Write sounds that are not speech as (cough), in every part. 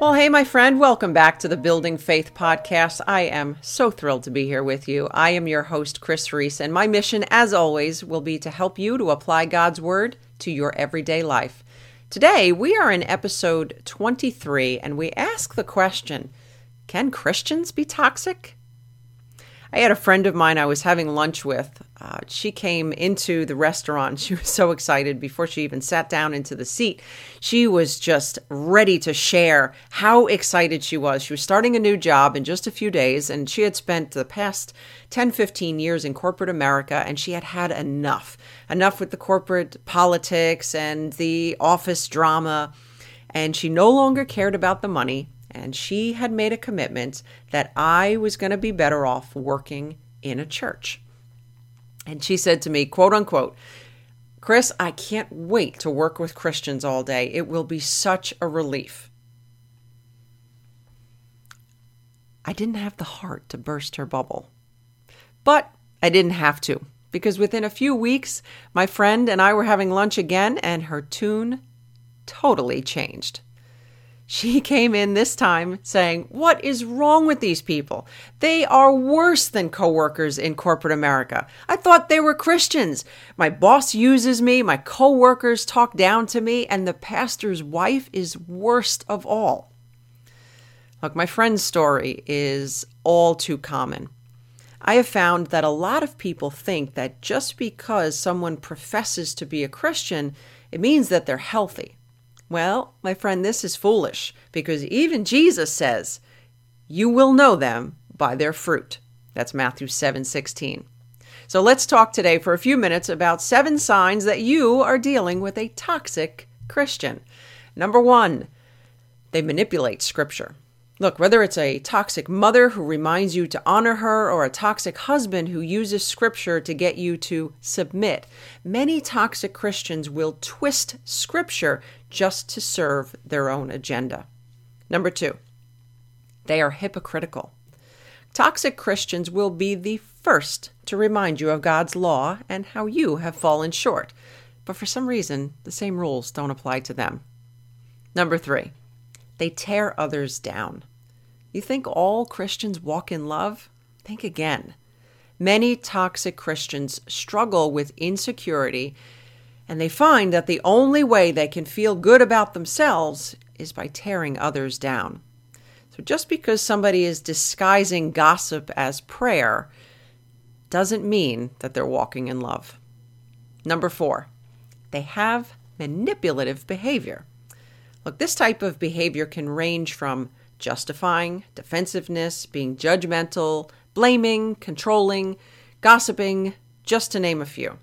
Well, hey, my friend, welcome back to the Building Faith podcast. I am so thrilled to be here with you. I am your host, Kris Reece, and my mission, as always, will be to help you to apply God's Word to your everyday life. Today, we are in episode 23, and we ask the question Can Christians be toxic? I had a friend of mine I was having lunch with. Uh, she came into the restaurant. She was so excited before she even sat down into the seat. She was just ready to share how excited she was. She was starting a new job in just a few days, and she had spent the past 10, 15 years in corporate America, and she had had enough enough with the corporate politics and the office drama. And she no longer cared about the money and she had made a commitment that I was going to be better off working in a church. And she said to me, quote unquote, Kris, I can't wait to work with Christians all day. It will be such a relief. I didn't have the heart to burst her bubble. But I didn't have to, because within a few weeks, my friend and I were having lunch again, and her tune totally changed. She (laughs) came in this time saying, What is wrong with these people? They are worse than coworkers in corporate America. I thought they were Christians. My boss uses me, my coworkers talk down to me, and the pastor's wife is worst of all. Look, my friend's story is all too common. I have found that a lot of people think that just because someone professes to be a Christian, it means that they're healthy. Well, my friend, this is foolish because even Jesus says, "You will know them by their fruit." That's Matthew 7:16. So let's talk today for a few minutes about seven signs that you are dealing with a toxic Christian. Number 1, they manipulate scripture. Look, whether it's a toxic mother who reminds you to honor her or a toxic husband who uses scripture to get you to submit, many toxic Christians will twist scripture just to serve their own agenda. Number two, they are hypocritical. Toxic Christians will be the first to remind you of God's law and how you have fallen short, but for some reason, the same rules don't apply to them. Number three, they tear others down. You think all Christians walk in love? Think again. Many toxic Christians struggle with insecurity, and they find that the only way they can feel good about themselves is by tearing others down. So just because somebody is disguising gossip as prayer doesn't mean that they're walking in love. Number four, they have manipulative behavior. Look, this type of behavior can range from justifying, defensiveness, being judgmental, blaming, controlling, gossiping, just to name a few.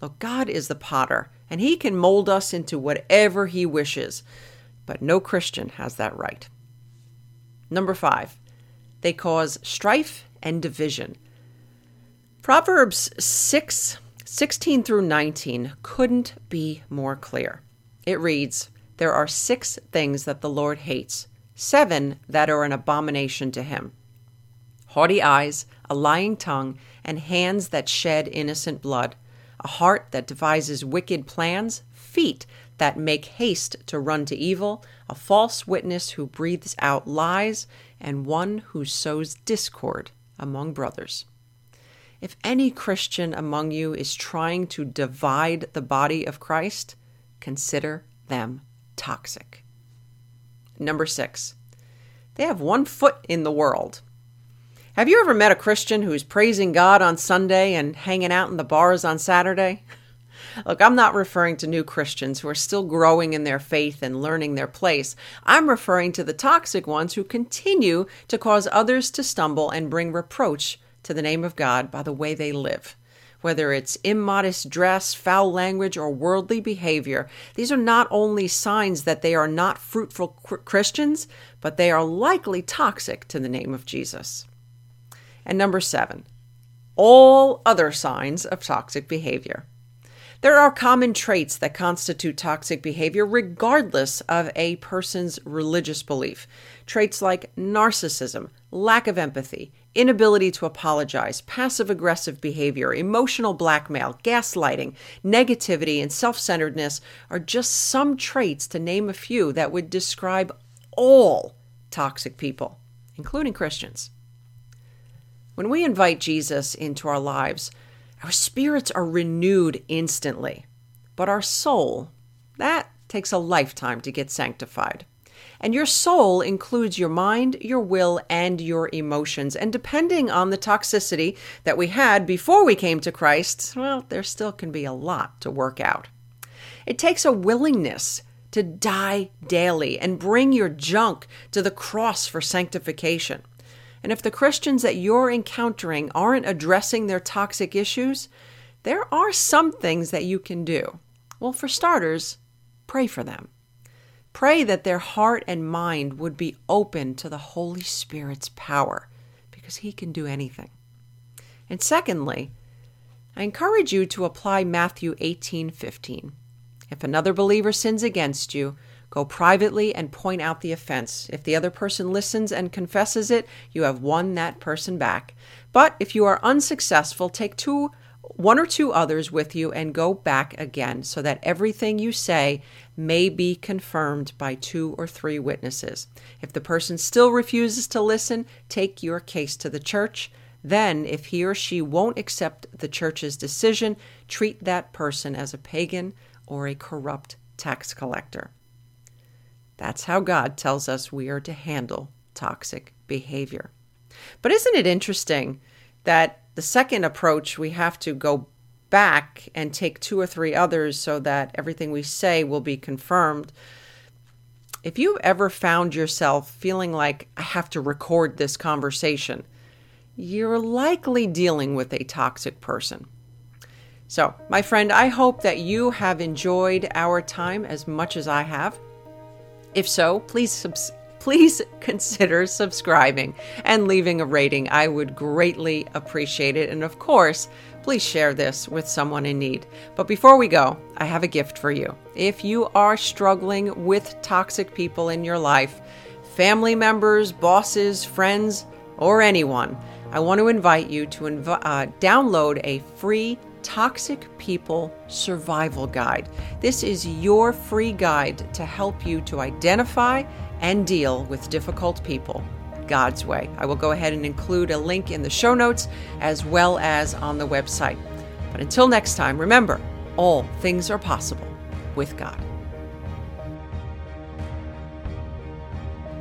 Look, God is the potter, and He can mold us into whatever He wishes, but no Christian has that right. Number five, they cause strife and division. Proverbs 6 16 through 19 couldn't be more clear. It reads There are six things that the Lord hates, seven that are an abomination to him haughty eyes, a lying tongue, and hands that shed innocent blood, a heart that devises wicked plans, feet that make haste to run to evil, a false witness who breathes out lies, and one who sows discord among brothers. If any Christian among you is trying to divide the body of Christ, consider them toxic. Number six, they have one foot in the world. Have you ever met a Christian who's praising God on Sunday and hanging out in the bars on Saturday? (laughs) Look, I'm not referring to new Christians who are still growing in their faith and learning their place. I'm referring to the toxic ones who continue to cause others to stumble and bring reproach to the name of God by the way they live. Whether it's immodest dress, foul language, or worldly behavior, these are not only signs that they are not fruitful Christians, but they are likely toxic to the name of Jesus. And number seven, all other signs of toxic behavior. There are common traits that constitute toxic behavior regardless of a person's religious belief. Traits like narcissism, lack of empathy, inability to apologize, passive aggressive behavior, emotional blackmail, gaslighting, negativity, and self centeredness are just some traits, to name a few, that would describe all toxic people, including Christians. When we invite Jesus into our lives, our spirits are renewed instantly. But our soul, that takes a lifetime to get sanctified. And your soul includes your mind, your will, and your emotions. And depending on the toxicity that we had before we came to Christ, well, there still can be a lot to work out. It takes a willingness to die daily and bring your junk to the cross for sanctification. And if the Christians that you're encountering aren't addressing their toxic issues, there are some things that you can do. Well, for starters, pray for them. Pray that their heart and mind would be open to the Holy Spirit's power because He can do anything. And secondly, I encourage you to apply Matthew 18 15. If another believer sins against you, Go privately and point out the offense. If the other person listens and confesses it, you have won that person back. But if you are unsuccessful, take two one or two others with you and go back again so that everything you say may be confirmed by two or three witnesses. If the person still refuses to listen, take your case to the church. Then, if he or she won't accept the church's decision, treat that person as a pagan or a corrupt tax collector. That's how God tells us we are to handle toxic behavior. But isn't it interesting that the second approach, we have to go back and take two or three others so that everything we say will be confirmed? If you've ever found yourself feeling like, I have to record this conversation, you're likely dealing with a toxic person. So, my friend, I hope that you have enjoyed our time as much as I have. If so, please subs- please (laughs) consider subscribing and leaving a rating. I would greatly appreciate it. And of course, please share this with someone in need. But before we go, I have a gift for you. If you are struggling with toxic people in your life, family members, bosses, friends, or anyone, I want to invite you to inv- uh, download a free Toxic People Survival Guide. This is your free guide to help you to identify and deal with difficult people God's way. I will go ahead and include a link in the show notes as well as on the website. But until next time, remember all things are possible with God.